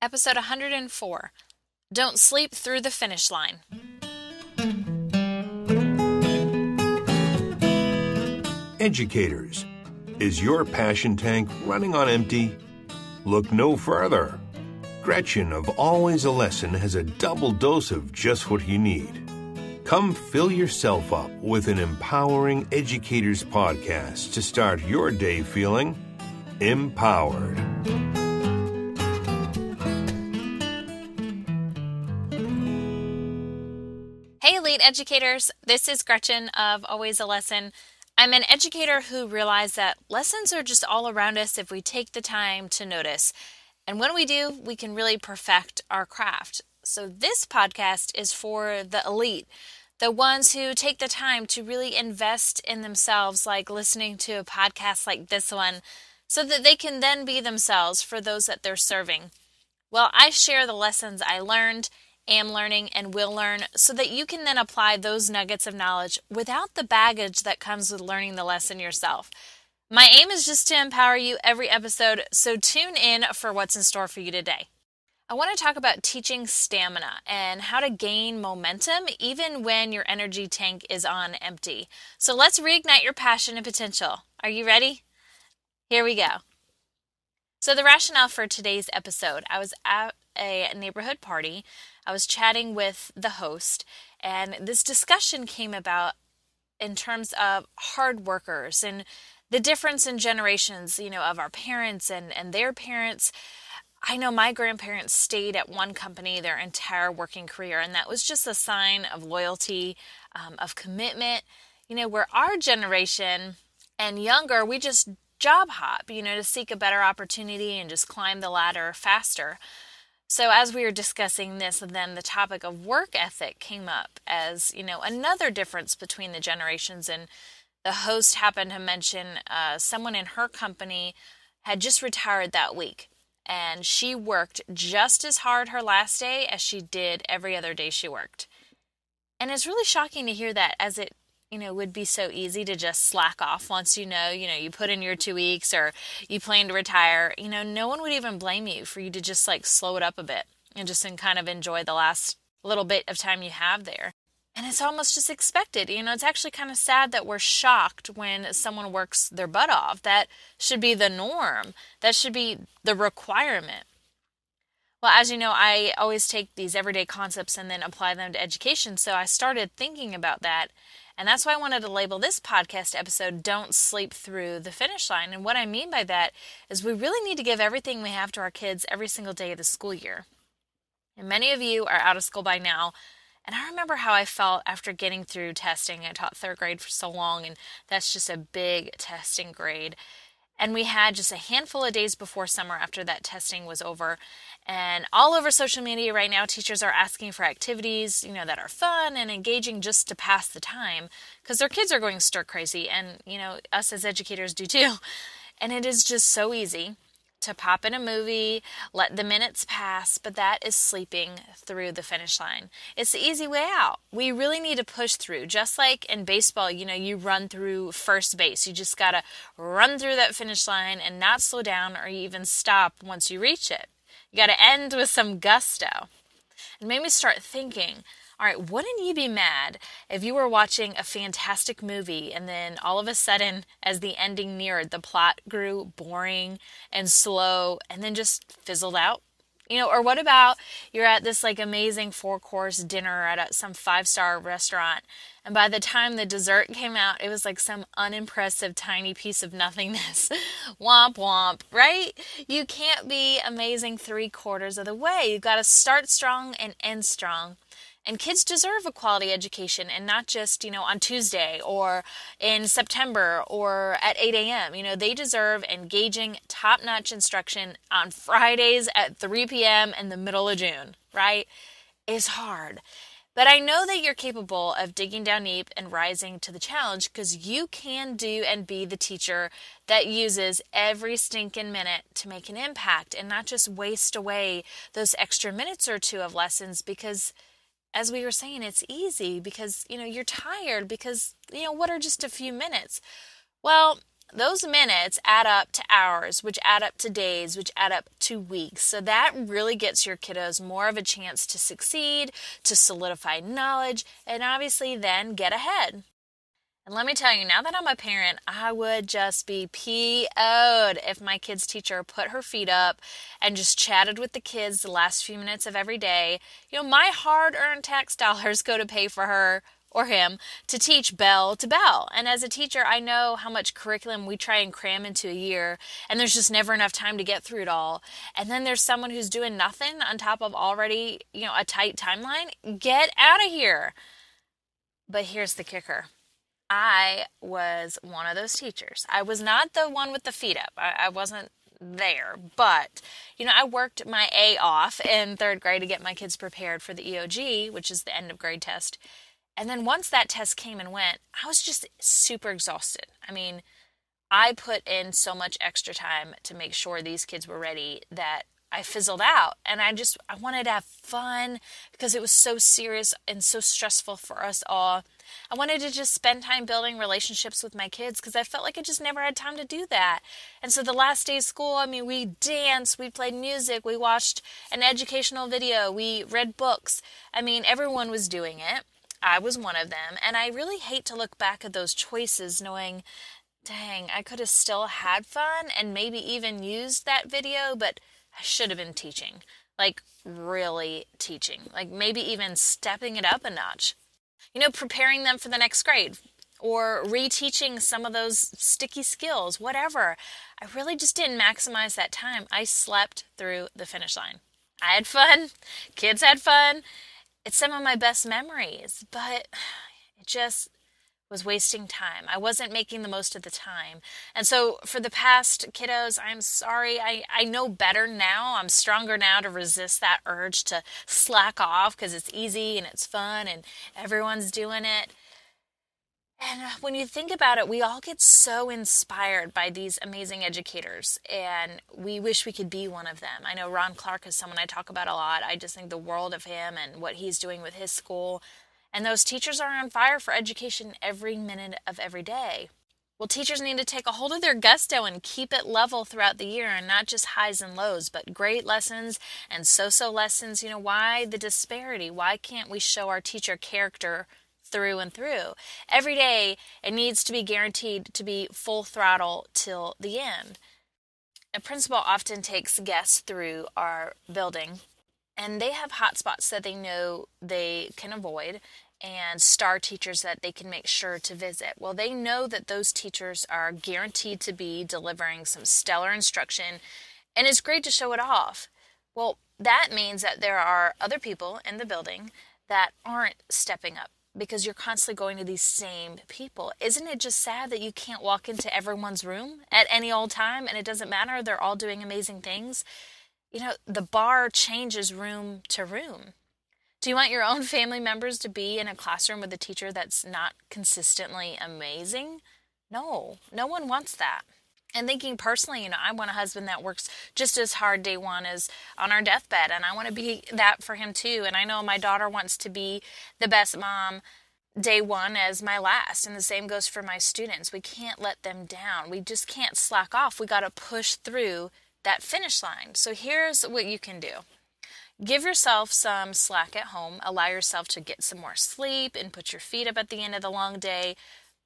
Episode 104 Don't Sleep Through the Finish Line. Educators, is your passion tank running on empty? Look no further. Gretchen of Always a Lesson has a double dose of just what you need. Come fill yourself up with an empowering educators podcast to start your day feeling empowered. Educators. This is Gretchen of Always a Lesson. I'm an educator who realized that lessons are just all around us if we take the time to notice. And when we do, we can really perfect our craft. So, this podcast is for the elite, the ones who take the time to really invest in themselves, like listening to a podcast like this one, so that they can then be themselves for those that they're serving. Well, I share the lessons I learned am learning, and will learn so that you can then apply those nuggets of knowledge without the baggage that comes with learning the lesson yourself. My aim is just to empower you every episode, so tune in for what's in store for you today. I want to talk about teaching stamina and how to gain momentum even when your energy tank is on empty. So let's reignite your passion and potential. Are you ready? Here we go. So, the rationale for today's episode I was at a neighborhood party I was chatting with the host, and this discussion came about in terms of hard workers and the difference in generations, you know, of our parents and, and their parents. I know my grandparents stayed at one company their entire working career, and that was just a sign of loyalty, um, of commitment. You know, where our generation and younger, we just job hop, you know, to seek a better opportunity and just climb the ladder faster. So as we were discussing this, then the topic of work ethic came up as you know another difference between the generations. And the host happened to mention uh, someone in her company had just retired that week, and she worked just as hard her last day as she did every other day she worked. And it's really shocking to hear that, as it you know, it would be so easy to just slack off once you know, you know, you put in your two weeks or you plan to retire. You know, no one would even blame you for you to just like slow it up a bit and just and kind of enjoy the last little bit of time you have there. And it's almost just expected. You know, it's actually kind of sad that we're shocked when someone works their butt off. That should be the norm, that should be the requirement. Well, as you know, I always take these everyday concepts and then apply them to education. So I started thinking about that and that's why I wanted to label this podcast episode Don't Sleep Through the Finish Line. And what I mean by that is we really need to give everything we have to our kids every single day of the school year. And many of you are out of school by now. And I remember how I felt after getting through testing. I taught third grade for so long, and that's just a big testing grade. And we had just a handful of days before summer after that testing was over. And all over social media right now, teachers are asking for activities, you know, that are fun and engaging just to pass the time because their kids are going stir crazy. And, you know, us as educators do too. And it is just so easy to pop in a movie, let the minutes pass, but that is sleeping through the finish line. It's the easy way out. We really need to push through. Just like in baseball, you know, you run through first base. You just got to run through that finish line and not slow down or even stop once you reach it. You got to end with some gusto. It made me start thinking all right, wouldn't you be mad if you were watching a fantastic movie and then all of a sudden, as the ending neared, the plot grew boring and slow and then just fizzled out? You know, or what about you're at this like amazing four course dinner at some five star restaurant, and by the time the dessert came out, it was like some unimpressive tiny piece of nothingness. womp womp, right? You can't be amazing three quarters of the way. You've got to start strong and end strong. And kids deserve a quality education and not just, you know, on Tuesday or in September or at 8 a.m. You know, they deserve engaging, top notch instruction on Fridays at 3 p.m. in the middle of June, right? Is hard. But I know that you're capable of digging down deep and rising to the challenge because you can do and be the teacher that uses every stinking minute to make an impact and not just waste away those extra minutes or two of lessons because as we were saying, it's easy because, you know, you're tired because, you know, what are just a few minutes? Well, those minutes add up to hours, which add up to days, which add up to weeks. So that really gets your kiddos more of a chance to succeed, to solidify knowledge, and obviously then get ahead. And let me tell you, now that I'm a parent, I would just be PO'd if my kid's teacher put her feet up and just chatted with the kids the last few minutes of every day. You know, my hard earned tax dollars go to pay for her or him to teach bell to bell. And as a teacher, I know how much curriculum we try and cram into a year, and there's just never enough time to get through it all. And then there's someone who's doing nothing on top of already, you know, a tight timeline. Get out of here. But here's the kicker I was one of those teachers. I was not the one with the feet up. I, I wasn't there. But, you know, I worked my A off in third grade to get my kids prepared for the EOG, which is the end of grade test. And then once that test came and went, I was just super exhausted. I mean, I put in so much extra time to make sure these kids were ready that I fizzled out and I just I wanted to have fun because it was so serious and so stressful for us all. I wanted to just spend time building relationships with my kids because I felt like I just never had time to do that. And so the last day of school, I mean, we danced, we played music, we watched an educational video, we read books. I mean, everyone was doing it. I was one of them, and I really hate to look back at those choices knowing dang, I could have still had fun and maybe even used that video, but I should have been teaching. Like, really teaching. Like, maybe even stepping it up a notch. You know, preparing them for the next grade or reteaching some of those sticky skills, whatever. I really just didn't maximize that time. I slept through the finish line. I had fun, kids had fun. It's some of my best memories, but it just was wasting time. I wasn't making the most of the time. And so for the past kiddos, I'm sorry. I, I know better now. I'm stronger now to resist that urge to slack off because it's easy and it's fun and everyone's doing it. And uh, when you think about it, we all get so inspired by these amazing educators, and we wish we could be one of them. I know Ron Clark is someone I talk about a lot. I just think the world of him and what he's doing with his school. And those teachers are on fire for education every minute of every day. Well, teachers need to take a hold of their gusto and keep it level throughout the year and not just highs and lows, but great lessons and so so lessons. You know, why the disparity? Why can't we show our teacher character through and through? Every day, it needs to be guaranteed to be full throttle till the end. A principal often takes guests through our building and they have hotspots that they know they can avoid and star teachers that they can make sure to visit. Well, they know that those teachers are guaranteed to be delivering some stellar instruction, and it's great to show it off. Well, that means that there are other people in the building that aren't stepping up because you're constantly going to these same people. Isn't it just sad that you can't walk into everyone's room at any old time and it doesn't matter? They're all doing amazing things you know, the bar changes room to room. Do you want your own family members to be in a classroom with a teacher that's not consistently amazing? No, no one wants that. And thinking personally, you know, I want a husband that works just as hard day one as on our deathbed, and I want to be that for him too. And I know my daughter wants to be the best mom day one as my last, and the same goes for my students. We can't let them down. We just can't slack off. We got to push through that finish line. So here's what you can do. Give yourself some slack at home. Allow yourself to get some more sleep and put your feet up at the end of the long day.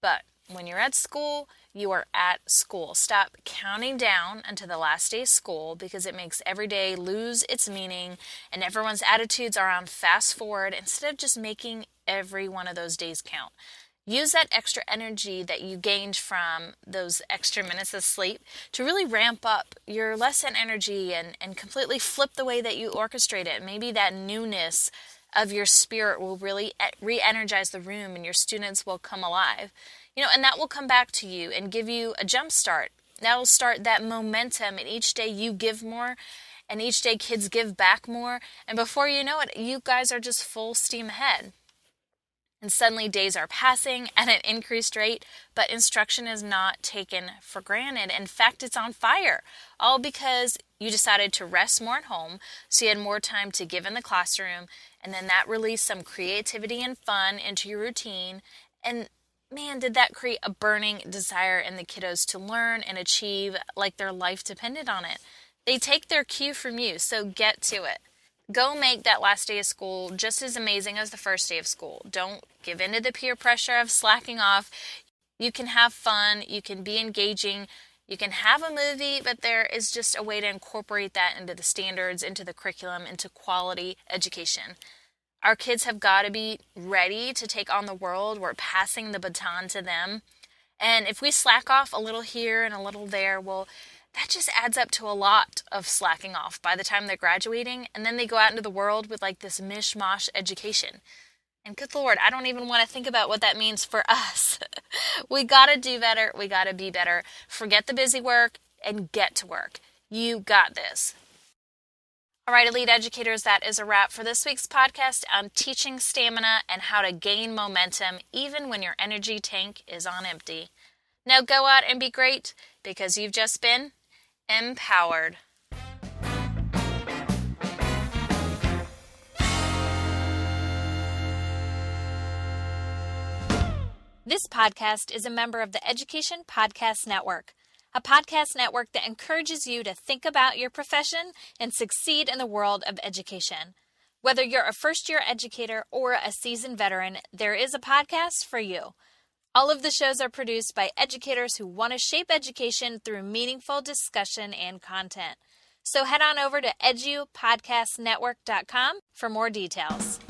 But when you're at school, you are at school. Stop counting down until the last day of school because it makes every day lose its meaning and everyone's attitudes are on fast forward instead of just making every one of those days count. Use that extra energy that you gained from those extra minutes of sleep to really ramp up your lesson energy and, and completely flip the way that you orchestrate it. Maybe that newness of your spirit will really re energize the room and your students will come alive. You know, and that will come back to you and give you a jump start. That will start that momentum, and each day you give more, and each day kids give back more. And before you know it, you guys are just full steam ahead. And suddenly days are passing at an increased rate, but instruction is not taken for granted. In fact, it's on fire, all because you decided to rest more at home, so you had more time to give in the classroom, and then that released some creativity and fun into your routine. And man, did that create a burning desire in the kiddos to learn and achieve like their life depended on it. They take their cue from you, so get to it. Go make that last day of school just as amazing as the first day of school. Don't give in to the peer pressure of slacking off. You can have fun, you can be engaging, you can have a movie, but there is just a way to incorporate that into the standards, into the curriculum, into quality education. Our kids have got to be ready to take on the world. We're passing the baton to them. And if we slack off a little here and a little there, well, that just adds up to a lot of slacking off by the time they're graduating. And then they go out into the world with like this mishmash education. And good Lord, I don't even want to think about what that means for us. we got to do better. We got to be better. Forget the busy work and get to work. You got this. All right, elite educators, that is a wrap for this week's podcast on teaching stamina and how to gain momentum even when your energy tank is on empty. Now go out and be great because you've just been empowered. This podcast is a member of the Education Podcast Network a podcast network that encourages you to think about your profession and succeed in the world of education. Whether you're a first year educator or a seasoned veteran, there is a podcast for you. All of the shows are produced by educators who want to shape education through meaningful discussion and content. So head on over to edupodcastnetwork.com for more details.